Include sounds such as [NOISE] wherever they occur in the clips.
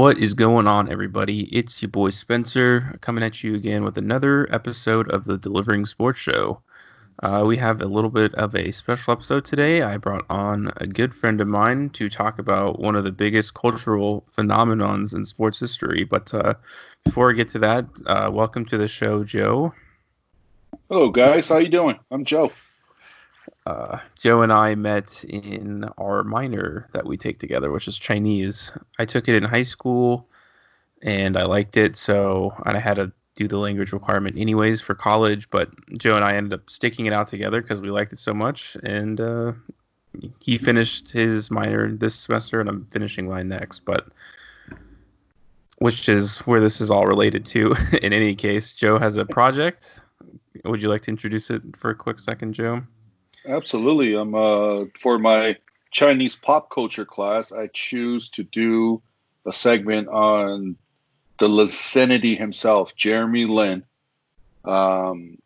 What is going on, everybody? It's your boy Spencer coming at you again with another episode of the Delivering Sports Show. Uh, we have a little bit of a special episode today. I brought on a good friend of mine to talk about one of the biggest cultural phenomenons in sports history. But uh, before I get to that, uh, welcome to the show, Joe. Hello, guys. How you doing? I'm Joe. Uh, Joe and I met in our minor that we take together, which is Chinese. I took it in high school, and I liked it, so I had to do the language requirement anyways for college. But Joe and I ended up sticking it out together because we liked it so much, and uh, he finished his minor this semester, and I'm finishing mine next. But which is where this is all related to. [LAUGHS] in any case, Joe has a project. Would you like to introduce it for a quick second, Joe? Absolutely. I'm uh, for my Chinese pop culture class. I choose to do a segment on the Linsanity himself, Jeremy Lin. Um,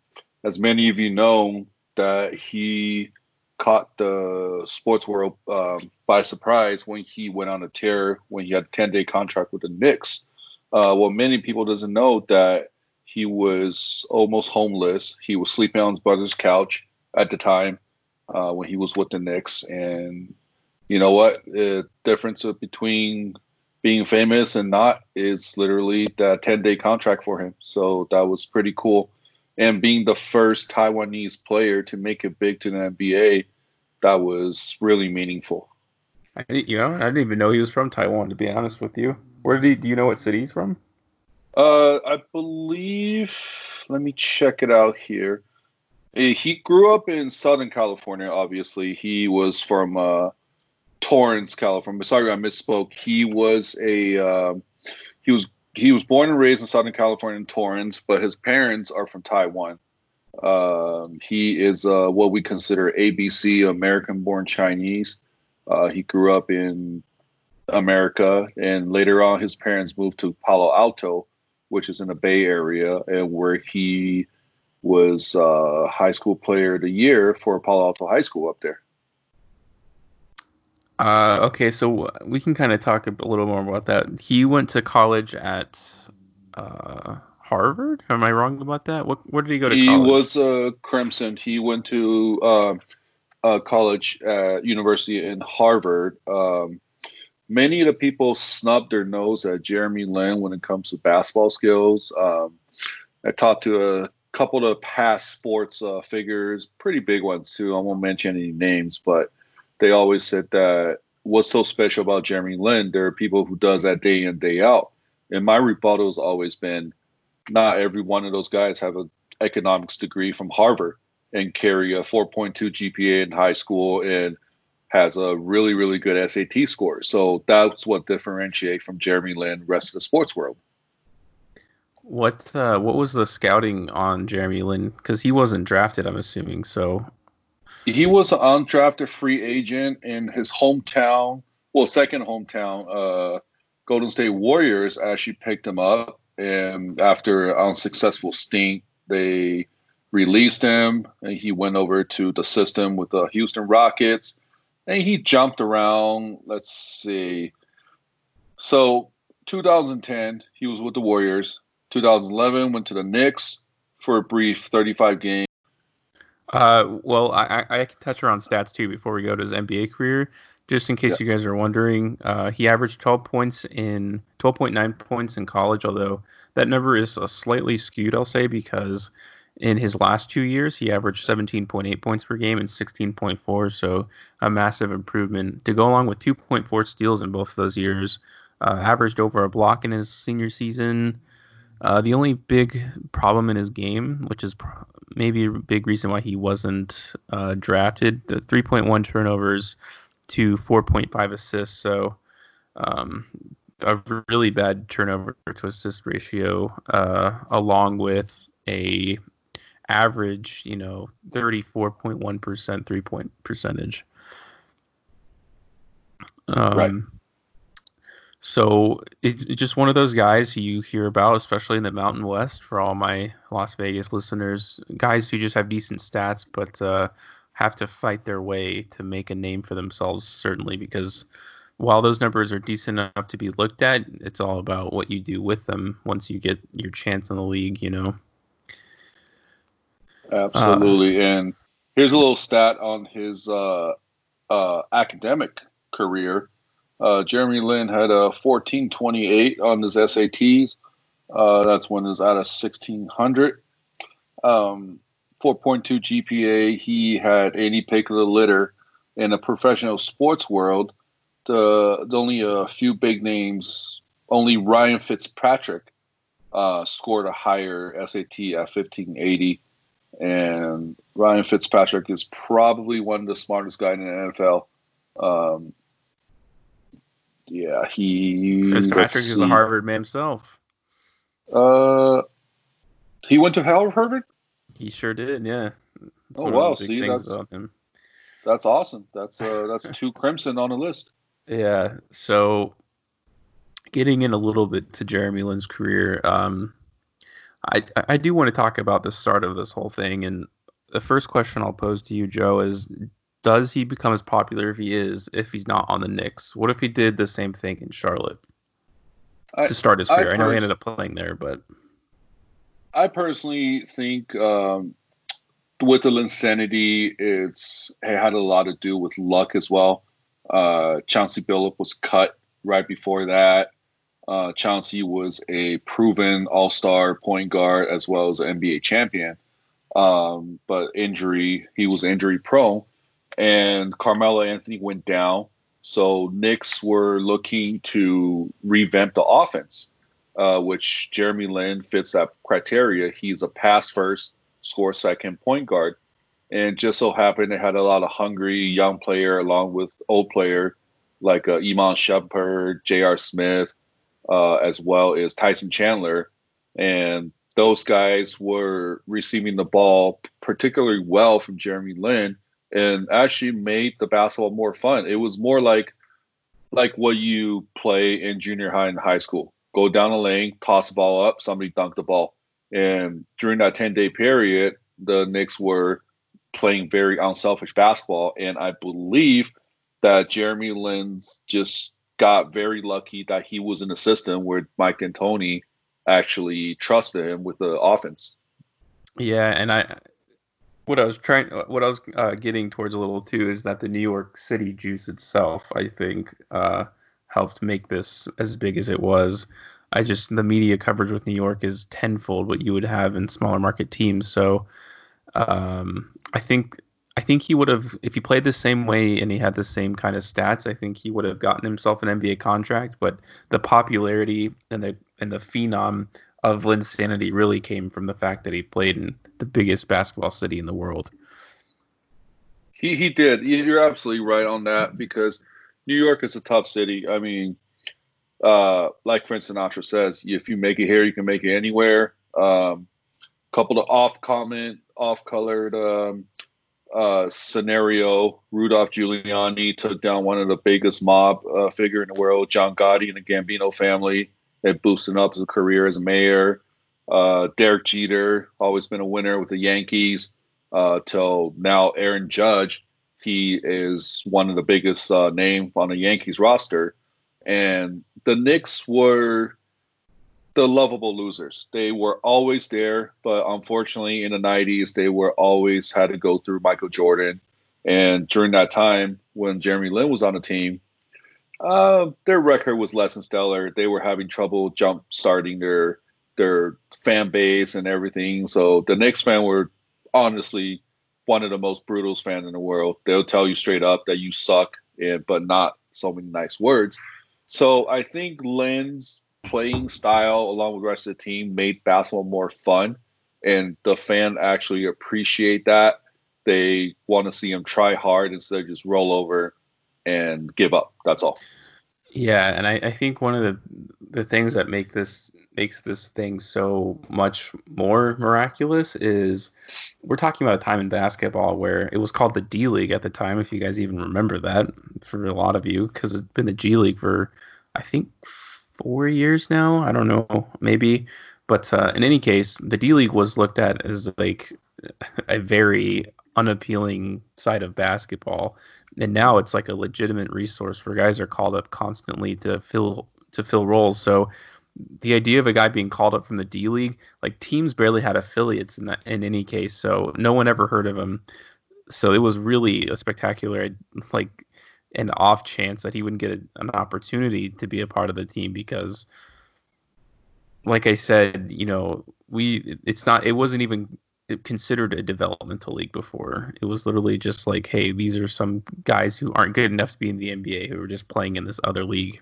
as many of you know, that he caught the sports world um, by surprise when he went on a tear when he had a 10 day contract with the Knicks. Uh, well, many people doesn't know that he was almost homeless. He was sleeping on his brother's couch at the time uh, when he was with the Knicks. And you know what? The difference between being famous and not is literally that 10 day contract for him. So that was pretty cool. And being the first Taiwanese player to make it big to the NBA, that was really meaningful. I, you know, I didn't even know he was from Taiwan. To be honest with you, where did he? Do you know what city he's from? Uh, I believe. Let me check it out here. He grew up in Southern California. Obviously, he was from uh, Torrance, California. Sorry, I misspoke. He was a uh, he was he was born and raised in Southern California in Torrance, but his parents are from Taiwan. Um, he is uh, what we consider ABC, American-born Chinese. Uh, he grew up in America, and later on, his parents moved to Palo Alto, which is in the Bay Area, and where he was uh, high school player of the year for Palo Alto High School up there. Uh, okay, so we can kind of talk a little more about that. He went to college at uh, Harvard. Am I wrong about that? What, where did he go to? He college? was uh, Crimson. He went to uh, uh, college at university in Harvard. Um, many of the people snubbed their nose at Jeremy Lin when it comes to basketball skills. Um, I talked to a couple of past sports uh, figures, pretty big ones too. I won't mention any names, but they always said that what's so special about Jeremy Lin? There are people who does that day in day out. And my rebuttal has always been, not every one of those guys have an economics degree from Harvard and carry a 4.2 GPA in high school and has a really really good SAT score. So that's what differentiates from Jeremy Lin, rest of the sports world. What uh, what was the scouting on Jeremy Lin? Because he wasn't drafted, I'm assuming. So he was an undrafted free agent in his hometown, well, second hometown. Uh, Golden State Warriors actually picked him up, and after unsuccessful stint, they released him, and he went over to the system with the Houston Rockets, and he jumped around. Let's see. So, 2010, he was with the Warriors. 2011 went to the Knicks for a brief 35 game. Uh, well, I, I can touch around stats too before we go to his NBA career. Just in case yeah. you guys are wondering, uh, he averaged 12 points in 12.9 points in college, although that number is a slightly skewed, I'll say, because in his last two years, he averaged 17.8 points per game and 16.4, so a massive improvement. To go along with 2.4 steals in both of those years, uh, averaged over a block in his senior season, uh, the only big problem in his game, which is maybe a big reason why he wasn't uh, drafted, the 3.1 turnovers to 4.5 assists. So um, a really bad turnover to assist ratio, uh, along with a average, you know, 34.1% three point percentage. Um, right. So it's just one of those guys you hear about, especially in the Mountain West. For all my Las Vegas listeners, guys who just have decent stats, but uh, have to fight their way to make a name for themselves. Certainly, because while those numbers are decent enough to be looked at, it's all about what you do with them once you get your chance in the league, you know. Absolutely. Uh, and here's a little stat on his uh, uh, academic career. Uh, Jeremy Lin had a 1428 on his SATs. Uh, that's when was out of 1600. Um, 4.2 GPA. He had any pick of the litter in the professional sports world. The, the only a few big names. Only Ryan Fitzpatrick uh, scored a higher SAT at 1580, and Ryan Fitzpatrick is probably one of the smartest guys in the NFL. Um, yeah, he Fitzpatrick is a Harvard man himself. Uh, he went to Harvard. He sure did. Yeah. That's oh wow! See, that's that's awesome. That's uh, [LAUGHS] that's two crimson on the list. Yeah. So, getting in a little bit to Jeremy Lin's career, um, I I do want to talk about the start of this whole thing, and the first question I'll pose to you, Joe, is does he become as popular if he is if he's not on the Knicks? What if he did the same thing in Charlotte I, to start his career? I, I know he ended up playing there, but I personally think um, with the Linsanity, it's it had a lot to do with luck as well. Uh, Chauncey Billup was cut right before that. Uh, Chauncey was a proven All Star point guard as well as an NBA champion, um, but injury he was injury prone, and Carmelo Anthony went down. So Knicks were looking to revamp the offense uh, which Jeremy Lin fits that criteria. He's a pass first, score second point guard. And just so happened it had a lot of hungry young player along with old player like uh, Iman Shumpert, J.R. Smith, uh, as well as Tyson Chandler. And those guys were receiving the ball particularly well from Jeremy Lin and actually made the basketball more fun. It was more like like what you play in junior high and high school go down the lane, toss the ball up, somebody dunk the ball. And during that 10 day period, the Knicks were playing very unselfish basketball. And I believe that Jeremy Lin just got very lucky that he was in a system where Mike D'Antoni actually trusted him with the offense. Yeah, and I what I was trying what I was uh, getting towards a little too is that the New York City juice itself, I think, uh, helped make this as big as it was. I just the media coverage with New York is tenfold what you would have in smaller market teams. So um, I think I think he would have if he played the same way and he had the same kind of stats. I think he would have gotten himself an NBA contract. But the popularity and the and the phenom of Lynn's Linsanity really came from the fact that he played in the biggest basketball city in the world. He he did. You're absolutely right on that because New York is a tough city. I mean, uh, like Frank Sinatra says, if you make it here, you can make it anywhere. Um, couple of off comment, off colored um, uh, scenario. Rudolph Giuliani took down one of the biggest mob uh, figure in the world, John Gotti and the Gambino family. It boosted up his career as a mayor. Uh, Derek Jeter, always been a winner with the Yankees, uh, till now Aaron Judge he is one of the biggest uh, name on the Yankees roster, and the Knicks were the lovable losers. They were always there, but unfortunately, in the '90s, they were always had to go through Michael Jordan. And during that time, when Jeremy Lin was on the team, uh, their record was less than stellar. They were having trouble jump starting their their fan base and everything. So the Knicks fan were honestly one of the most brutal fans in the world. They'll tell you straight up that you suck, and, but not so many nice words. So I think Lin's playing style, along with the rest of the team, made basketball more fun, and the fan actually appreciate that. They want to see him try hard instead of just roll over and give up. That's all. Yeah, and I, I think one of the the things that make this makes this thing so much more miraculous is we're talking about a time in basketball where it was called the D League at the time, if you guys even remember that for a lot of you, because it's been the G League for I think four years now. I don't know, maybe. But uh, in any case, the D League was looked at as like [LAUGHS] a very unappealing side of basketball. And now it's like a legitimate resource where guys are called up constantly to fill to fill roles. So the idea of a guy being called up from the D League, like teams barely had affiliates in that in any case, so no one ever heard of him. So it was really a spectacular, like an off chance that he wouldn't get a, an opportunity to be a part of the team because, like I said, you know, we it's not it wasn't even considered a developmental league before. It was literally just like, hey, these are some guys who aren't good enough to be in the NBA who are just playing in this other league.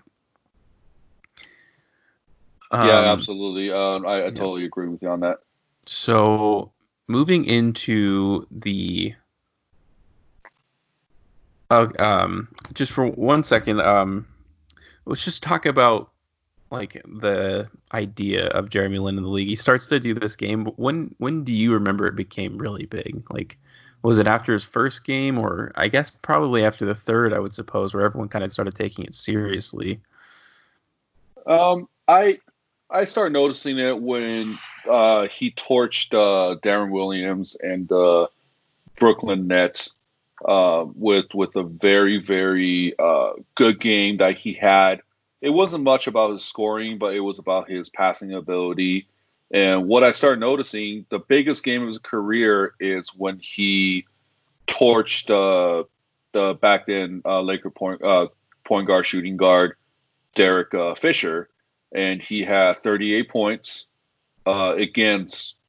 Yeah, um, absolutely. Uh, I, I yeah. totally agree with you on that. So moving into the uh, um, just for one second, um, let's just talk about like the idea of Jeremy Lin in the league. He starts to do this game. When when do you remember it became really big? Like, was it after his first game, or I guess probably after the third? I would suppose, where everyone kind of started taking it seriously. Um, I I started noticing it when uh, he torched uh, Deron Williams and the Brooklyn Nets uh, with with a very very uh, good game that he had. It wasn't much about his scoring, but it was about his passing ability. And what I started noticing, the biggest game of his career is when he torched uh, the back then uh, Laker point uh, point guard shooting guard Derek uh, Fisher and he had 38 points uh, against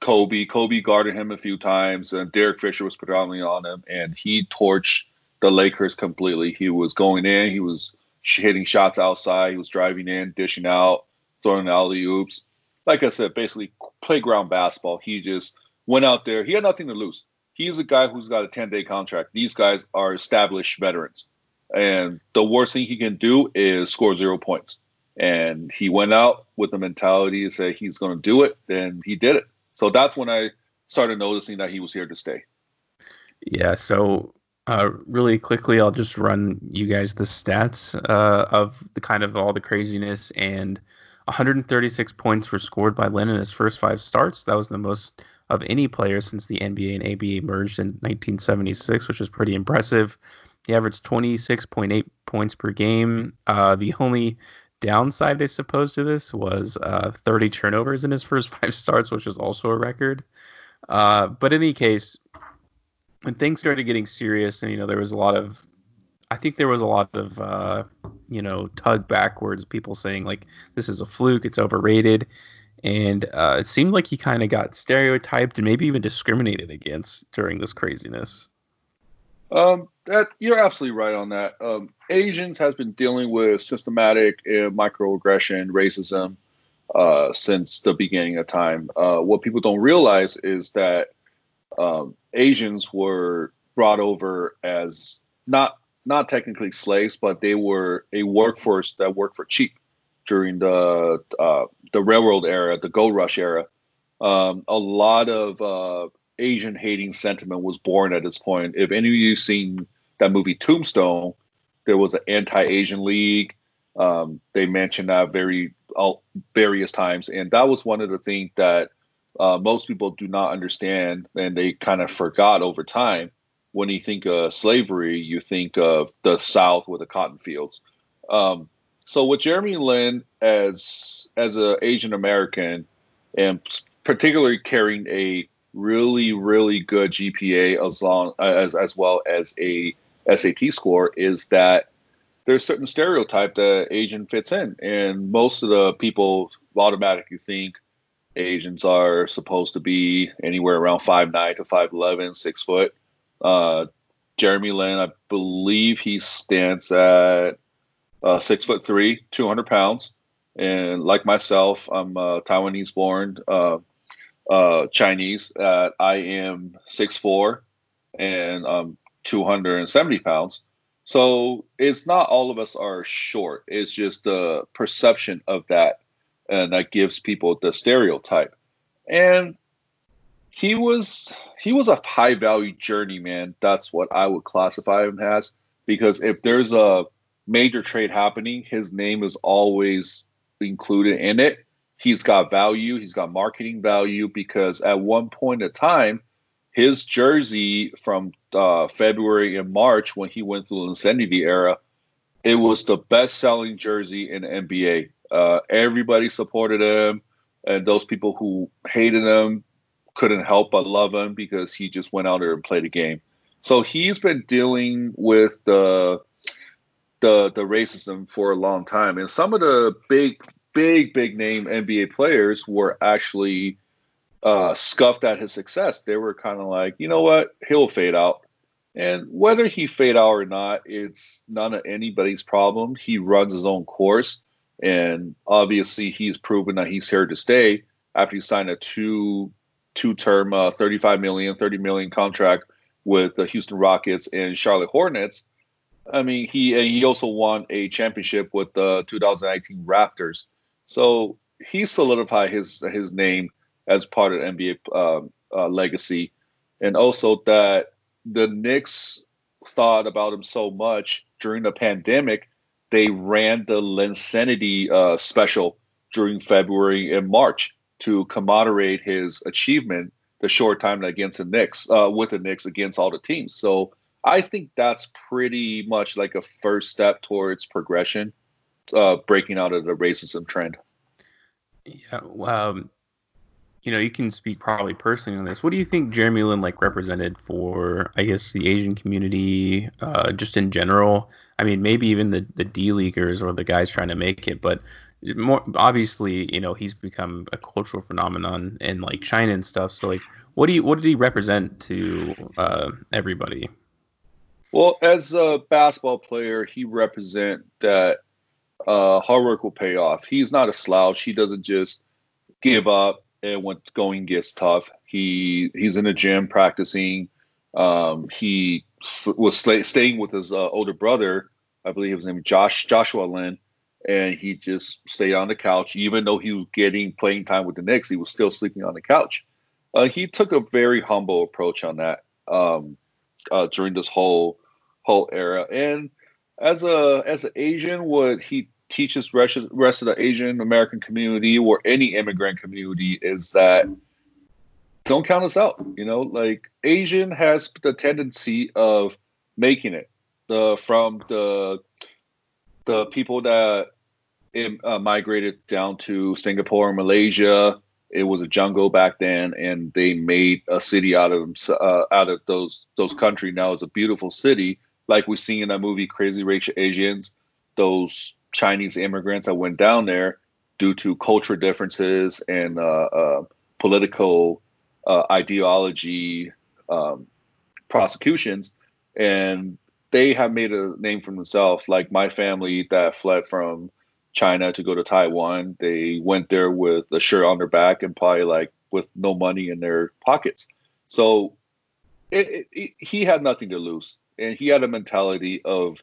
Kobe. Kobe guarded him a few times, and Derek Fisher was predominantly on him, and he torched the Lakers completely. He was going in, he was hitting shots outside, he was driving in, dishing out, throwing alley oops. Like I said, basically playground basketball. He just went out there. He had nothing to lose. He's a guy who's got a 10 day contract. These guys are established veterans. And the worst thing he can do is score zero points and he went out with the mentality to say he's going to do it and he did it so that's when i started noticing that he was here to stay yeah so uh, really quickly i'll just run you guys the stats uh, of the kind of all the craziness and 136 points were scored by Lin in his first five starts that was the most of any player since the nba and aba merged in 1976 which was pretty impressive he averaged 26.8 points per game. Uh, the only downside, I suppose, to this was uh, 30 turnovers in his first [LAUGHS] five starts, which is also a record. Uh, but in any case, when things started getting serious, and you know, there was a lot of, I think there was a lot of, uh, you know, tug backwards, people saying like this is a fluke, it's overrated, and uh, it seemed like he kind of got stereotyped and maybe even discriminated against during this craziness. Um, that you're absolutely right on that. Um, Asians has been dealing with systematic uh, microaggression, racism uh, since the beginning of time. Uh, what people don't realize is that um, Asians were brought over as not not technically slaves, but they were a workforce that worked for cheap during the uh, the railroad era, the gold rush era. Um, a lot of uh, Asian hating sentiment was born at this point. If any of you seen that movie Tombstone, there was an anti-Asian league. Um, they mentioned that very all, various times, and that was one of the things that uh, most people do not understand, and they kind of forgot over time. When you think of slavery, you think of the South with the cotton fields. Um, so with Jeremy Lin as as an Asian American, and particularly carrying a really really good GPA as long as as well as a SAT score is that there's certain stereotype that Asian fits in, and most of the people automatically think Asians are supposed to be anywhere around five nine to 5'11", 6 foot. Uh, Jeremy Lin, I believe he stands at uh, six foot three, 200 pounds. And like myself, I'm uh, Taiwanese born. Uh, uh, Chinese. Uh, I am 6'4 and um, 270 pounds. So it's not all of us are short. It's just the perception of that, and that gives people the stereotype. And he was he was a high value journeyman. That's what I would classify him as. Because if there's a major trade happening, his name is always included in it he's got value, he's got marketing value because at one point in time, his jersey from uh, February and March when he went through the Linsanity era, it was the best selling jersey in NBA. Uh, everybody supported him, and those people who hated him couldn't help but love him because he just went out there and played a game. So he's been dealing with the the the racism for a long time, and some of the big, big, big name NBA players were actually uh, scuffed at his success. They were kind of like, you know what, he'll fade out. And whether he fade out or not, it's none of anybody's problem. He runs his own course, and obviously he's proven that he's here to stay after he signed a two two term, uh, 35 million, 30 million contract with the Houston Rockets and Charlotte Hornets. I mean, he and he also won a championship with the 2019 Raptors. So he solidified his his name as part of NBA um, uh, legacy, and also that the Knicks thought about him so much during the pandemic, they ran the Linsanity uh, special during February and March to commemorate his achievement, the short time against the Knicks, uh, with the Knicks against all the teams. So I think that's pretty much like a first step towards progression, uh, breaking out of the racism trend. Yeah, um, you know, you can speak probably personally on this. What do you think Jeremy Lin like represented for, I guess, the Asian community, uh, just in general? I mean, maybe even the the D leaguers or the guys trying to make it, but more obviously, you know, he's become a cultural phenomenon in like China and stuff. So, like, what do you what did he represent to uh, everybody? Well, as a basketball player, he represent that uh, hard work will pay off. He's not a slouch. He doesn't just give up and when going gets tough, he he's in the gym practicing. Um, he was staying with his uh, older brother, I believe his name Josh Joshua Lin, and he just stayed on the couch. Even though he was getting playing time with the Knicks, he was still sleeping on the couch. Uh, he took a very humble approach on that um, uh, during this whole whole era. And as a as an Asian, what he teaches rest of, rest of the Asian American community or any immigrant community is that don't count us out. You know, like Asian has the tendency of making it. The from the the people that uh, migrated down to Singapore and Malaysia. It was a jungle back then, and they made a city out of uh, out of those those country. Now it's a beautiful city, like we see in that movie Crazy Rich Asians. Those Chinese immigrants that went down there due to cultural differences and uh, uh, political uh, ideology um, prosecutions, and they have made a name for themselves. Like my family that fled from China to go to Taiwan, they went there with a shirt on their back and probably like with no money in their pockets. So it, it, it, he had nothing to lose, and he had a mentality of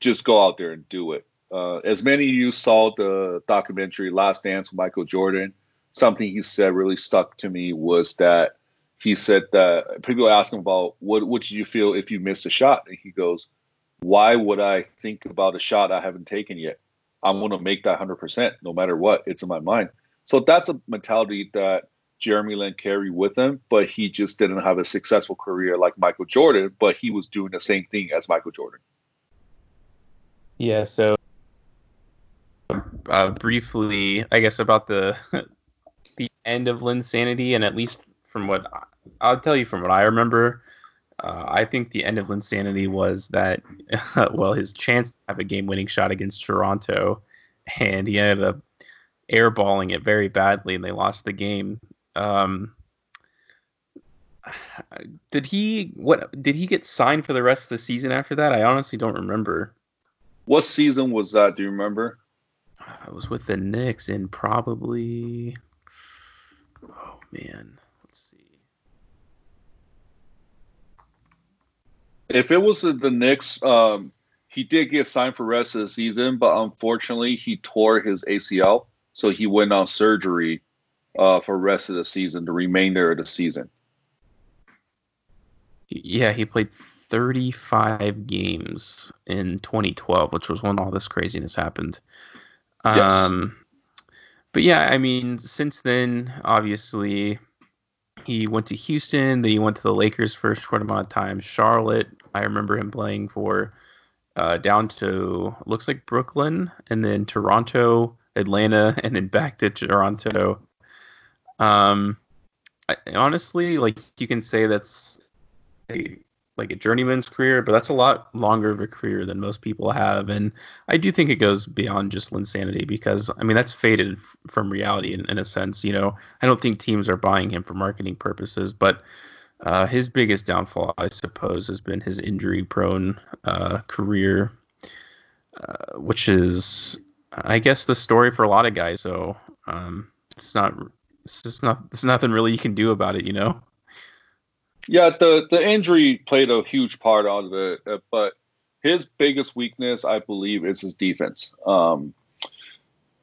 just go out there and do it. Uh, as many of you saw the documentary Last Dance with Michael Jordan, something he said really stuck to me was that he said that people ask him about what what did you feel if you missed a shot, and he goes, "Why would I think about a shot I haven't taken yet? I'm going to make that hundred percent, no matter what. It's in my mind." So that's a mentality that Jeremy Lin carried with him, but he just didn't have a successful career like Michael Jordan, but he was doing the same thing as Michael Jordan. Yeah, so uh, briefly, I guess, about the [LAUGHS] the end of Linsanity, and at least from what I'll tell you from what I remember, uh, I think the end of Linsanity was that, [LAUGHS] well, his chance to have a game-winning shot against Toronto, and he ended up airballing it very badly, and they lost the game. Um, [SIGHS] did he what did he get signed for the rest of the season after that? I honestly don't remember. What season was that? Do you remember? I was with the Knicks in probably. Oh man, let's see. If it was the Knicks, um, he did get signed for rest of the season, but unfortunately he tore his ACL, so he went on surgery uh, for rest of the season, the remainder of the season. Yeah, he played 35 games in 2012, which was when all this craziness happened. Um, but yeah, I mean, since then, obviously, he went to Houston, then he went to the Lakers for a short amount of time. Charlotte, I remember him playing for uh, down to looks like Brooklyn, and then Toronto, Atlanta, [LAUGHS] and then back to Toronto. Um, I, honestly, like you can say that's a like a journeyman's career, but that's a lot longer of a career than most people have. And I do think it goes beyond just Linsanity because I mean that's faded f- from reality in, in a sense. You know, I don't think teams are buying him for marketing purposes, but uh, his biggest downfall, I suppose, has been his injury-prone uh, career, uh, which is, I guess, the story for a lot of guys. So um, it's not, it's just not, there's nothing really you can do about it, you know. Yeah, the the injury played a huge part out of it, uh, but his biggest weakness, I believe, is his defense. Um,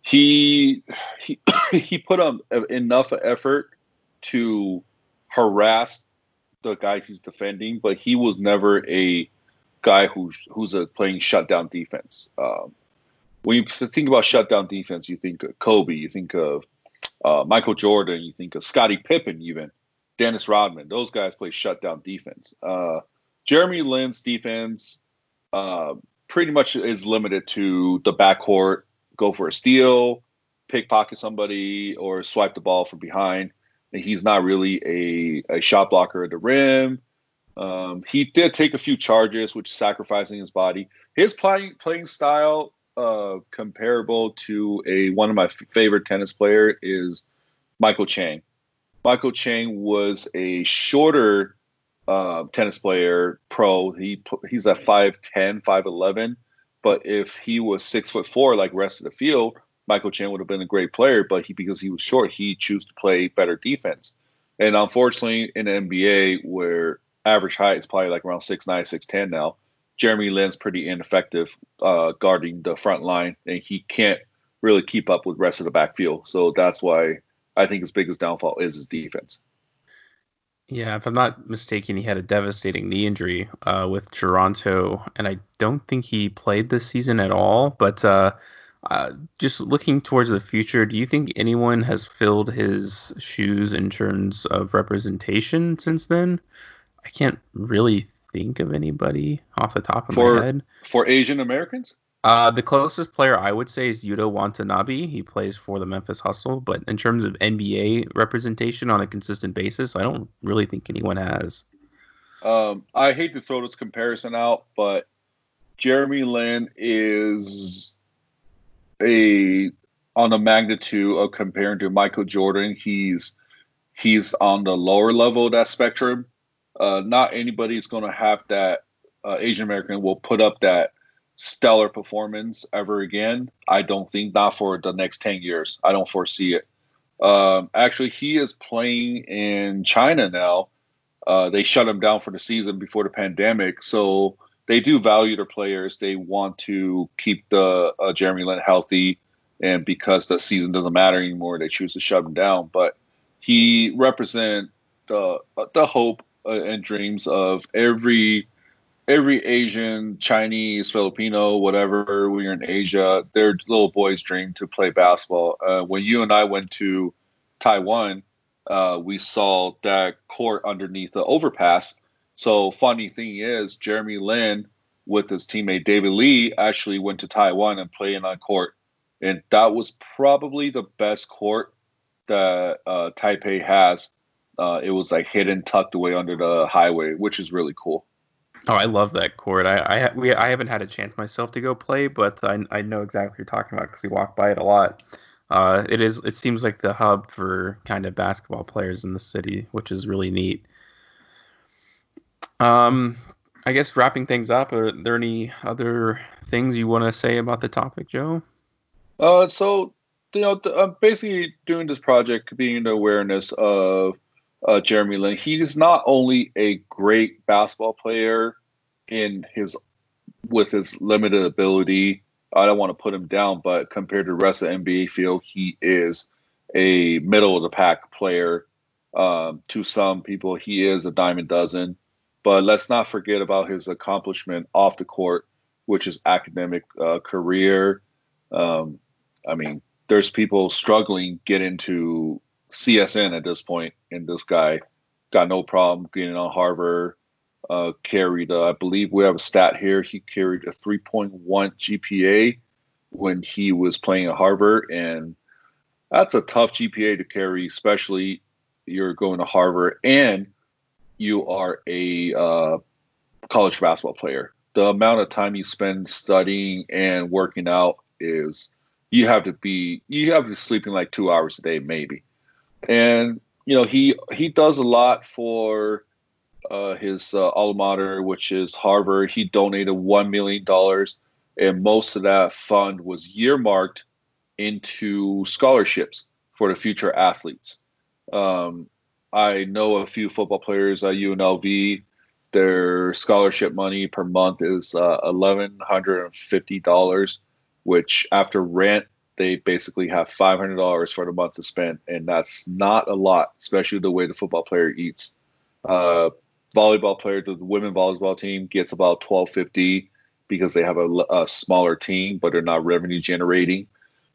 he he [COUGHS] he put on enough effort to harass the guys he's defending, but he was never a guy who's who's a playing shutdown defense. Um, when you think about shutdown defense, you think of Kobe, you think of uh, Michael Jordan, you think of Scottie Pippen, even Dennis Rodman. Those guys play shutdown defense. Uh, Jeremy Lin's defense uh, pretty much is limited to the backcourt, go for a steal, pickpocket somebody, or swipe the ball from behind. And he's not really a, a shot blocker at the rim. Um, he did take a few charges, which is sacrificing his body. His playing playing style, uh, comparable to a one of my f- favorite tennis player, is Michael Chang. Michael Chang was a shorter uh, tennis player, pro. He he's at 5'10", 5'11", but if he was six foot four like rest of the field, Michael Chang would have been a great player. But he because he was short, he chose to play better defense. And unfortunately, in the NBA, where average height is probably like around six nine, six ten now, Jeremy Lin's pretty ineffective uh, guarding the front line, and he can't really keep up with rest of the backfield. So that's why I think his biggest downfall is his defense. Yeah, if I'm not mistaken, he had a devastating knee injury uh, with Toronto, and I don't think he played this season at all. But uh, uh, just looking towards the future, do you think anyone has filled his shoes in terms of representation since then? I can't really think of anybody off the top of for, my head. For Asian Americans? Uh, the closest player I would say is Yuta Watanabe. He plays for the Memphis Hustle, but in terms of NBA representation on a consistent basis, I don't really think anyone has. Um, I hate to throw this comparison out, but Jeremy Lin is a on the magnitude of comparing to Michael Jordan. He's he's on the lower level of that spectrum. Uh, not anybody's going to have that uh, Asian American will put up that stellar performance ever again. I don't think not for the next 10 years. I don't foresee it. Um, actually, he is playing in China now. Uh, they shut him down for the season before the pandemic. So they do value their players. They want to keep the uh, Jeremy Lin healthy. And because the season doesn't matter anymore, they choose to shut him down. But he represents the, the hope uh, and dreams of every every Asian, Chinese, Filipino, whatever, when you're in Asia, their little boys dream to play basketball. Uh, when you and I went to Taiwan, uh, we saw that court underneath the overpass. So funny thing is, Jeremy Lin with his teammate David Lee actually went to Taiwan and played on court, and that was probably the best court that uh, Taipei has. Uh, it was like hidden, tucked away under the highway, which is really cool. Oh, I love that court. I I we I haven't had a chance myself to go play, but I I know exactly what you're talking about because we walk by it a lot. Uh, it is it seems like the hub for kind of basketball players in the city, which is really neat. Um, I guess wrapping things up, are there any other things you want to say about the topic, Joe? Uh, so you know, I'm basically doing this project, being the awareness of uh, Jeremy Lin. He is not only a great basketball player in his with his limited ability. I don't want to put him down, but compared to the rest of the NBA field, he is a middle of the pack player. Um, to some people, he is a diamond dozen. But let's not forget about his accomplishment off the court, which is academic uh, career. Um, I mean, there's people struggling get into CSN at this point, and this guy got no problem getting on Harvard. Uh, carried, uh, I believe we have a stat here. He carried a 3.1 GPA when he was playing at Harvard, and that's a tough GPA to carry, especially you're going to Harvard and you are a uh, college basketball player. The amount of time you spend studying and working out is you have to be you have to be sleeping like two hours a day maybe, and you know he he does a lot for uh, his uh, alma mater, which is Harvard. He donated one million dollars, and most of that fund was earmarked into scholarships for the future athletes. Um, I know a few football players at UNLV. Their scholarship money per month is uh, eleven hundred and fifty dollars, which after rent they basically have five hundred dollars for the month to spend, and that's not a lot, especially the way the football player eats. Uh, volleyball player, the women volleyball team gets about twelve fifty because they have a, a smaller team, but they're not revenue generating.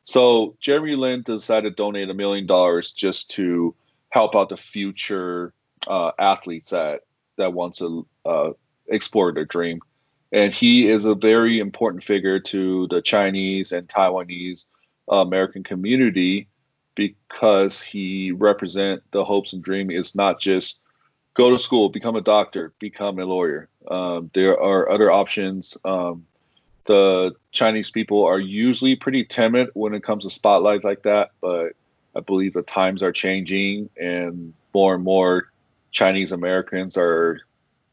So Jeremy Lin decided to donate a million dollars just to help out the future uh, athletes that that want to uh, explore their dream. And he is a very important figure to the Chinese and Taiwanese American community because he represent the hopes and dream is not just go to school, become a doctor, become a lawyer. Um, there are other options. Um, the Chinese people are usually pretty timid when it comes to spotlight like that, but I believe the times are changing, and more and more Chinese Americans are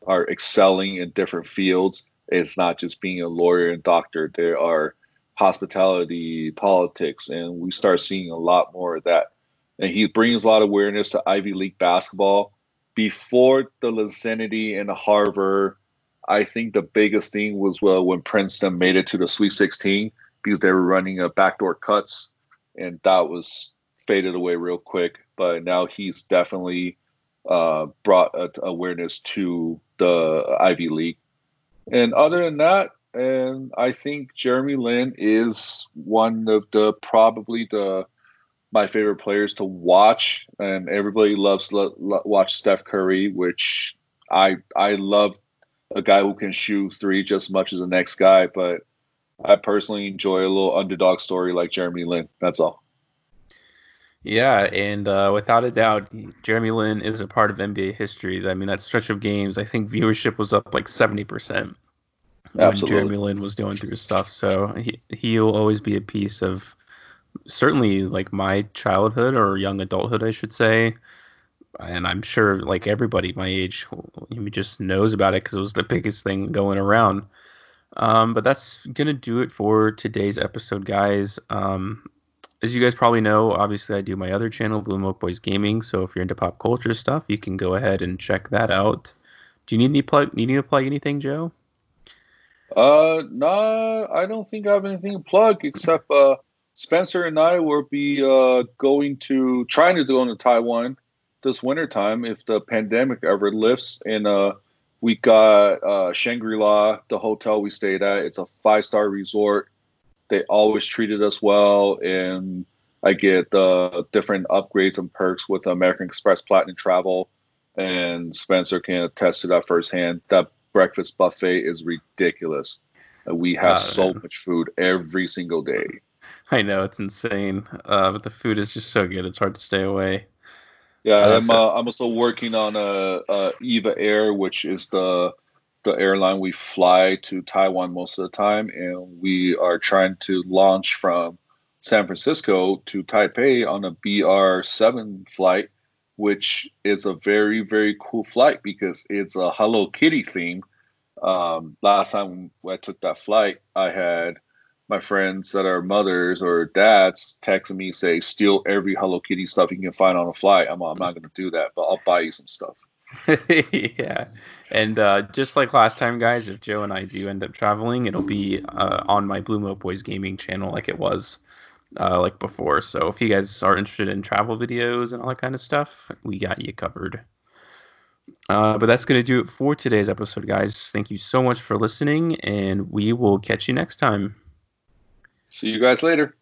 are excelling in different fields. It's not just being a lawyer and doctor. There are hospitality, politics, and we start seeing a lot more of that. And he brings a lot of awareness to Ivy League basketball. Before the Linsanity and the Harvard, I think the biggest thing was well when Princeton made it to the Sweet 16 because they were running a backdoor cuts, and that was faded away real quick, but now he's definitely uh, brought awareness to the Ivy League. And other than that, and I think Jeremy Lin is one of the probably the my favorite players to watch, and everybody loves lo- lo- watch Steph Curry, which I I love a guy who can shoot three just as much as the next guy, but I personally enjoy a little underdog story like Jeremy Lin. That's all. Yeah, and uh, without a doubt, Jeremy Lin is a part of NBA history. I mean, that stretch of games, I think viewership was up like seventy percent when Absolutely. Jeremy Lin was doing through stuff. So he he'll always be a piece of certainly like my childhood or young adulthood, I should say. And I'm sure like everybody my age just knows about it because it was the biggest thing going around. Um, but that's gonna do it for today's episode, guys. Um, as you guys probably know, obviously I do my other channel, Blue Milk Boys Gaming. So if you're into pop culture stuff, you can go ahead and check that out. Do you need any plug? Need to plug anything, Joe? Uh, no, I don't think I have anything to plug except uh, Spencer and I will be uh going to trying to go to Taiwan this winter time if the pandemic ever lifts. And uh, we got uh Shangri La, the hotel we stayed at. It's a five star resort they always treated us well, and I get uh, different upgrades and perks with American Express Platinum Travel. And Spencer can attest to that firsthand. That breakfast buffet is ridiculous. We have uh, so much food every single day. [LAUGHS] I know it's insane, uh, but the food is just so good; it's hard to stay away. Yeah, uh, I'm. So- uh, I'm also working on a, a Eva Air, which is the the airline we fly to Taiwan most of the time, and we are trying to launch from San Francisco to Taipei on a BR7 flight, which is a very very cool flight because it's a Hello Kitty theme. Um, last time I took that flight, I had my friends that are mothers or dads texting me say steal every Hello Kitty stuff you can find on a flight. I'm, I'm not going to do that, but I'll buy you some stuff. [LAUGHS] yeah. And uh, just like last time, guys, if Joe and I do end up traveling, it'll be uh, on my Blue Milk Boys gaming channel like it was uh, like before. So if you guys are interested in travel videos and all that kind of stuff, we got you covered. Uh, but that's going to do it for today's episode, guys. Thank you so much for listening, and we will catch you next time. See you guys later.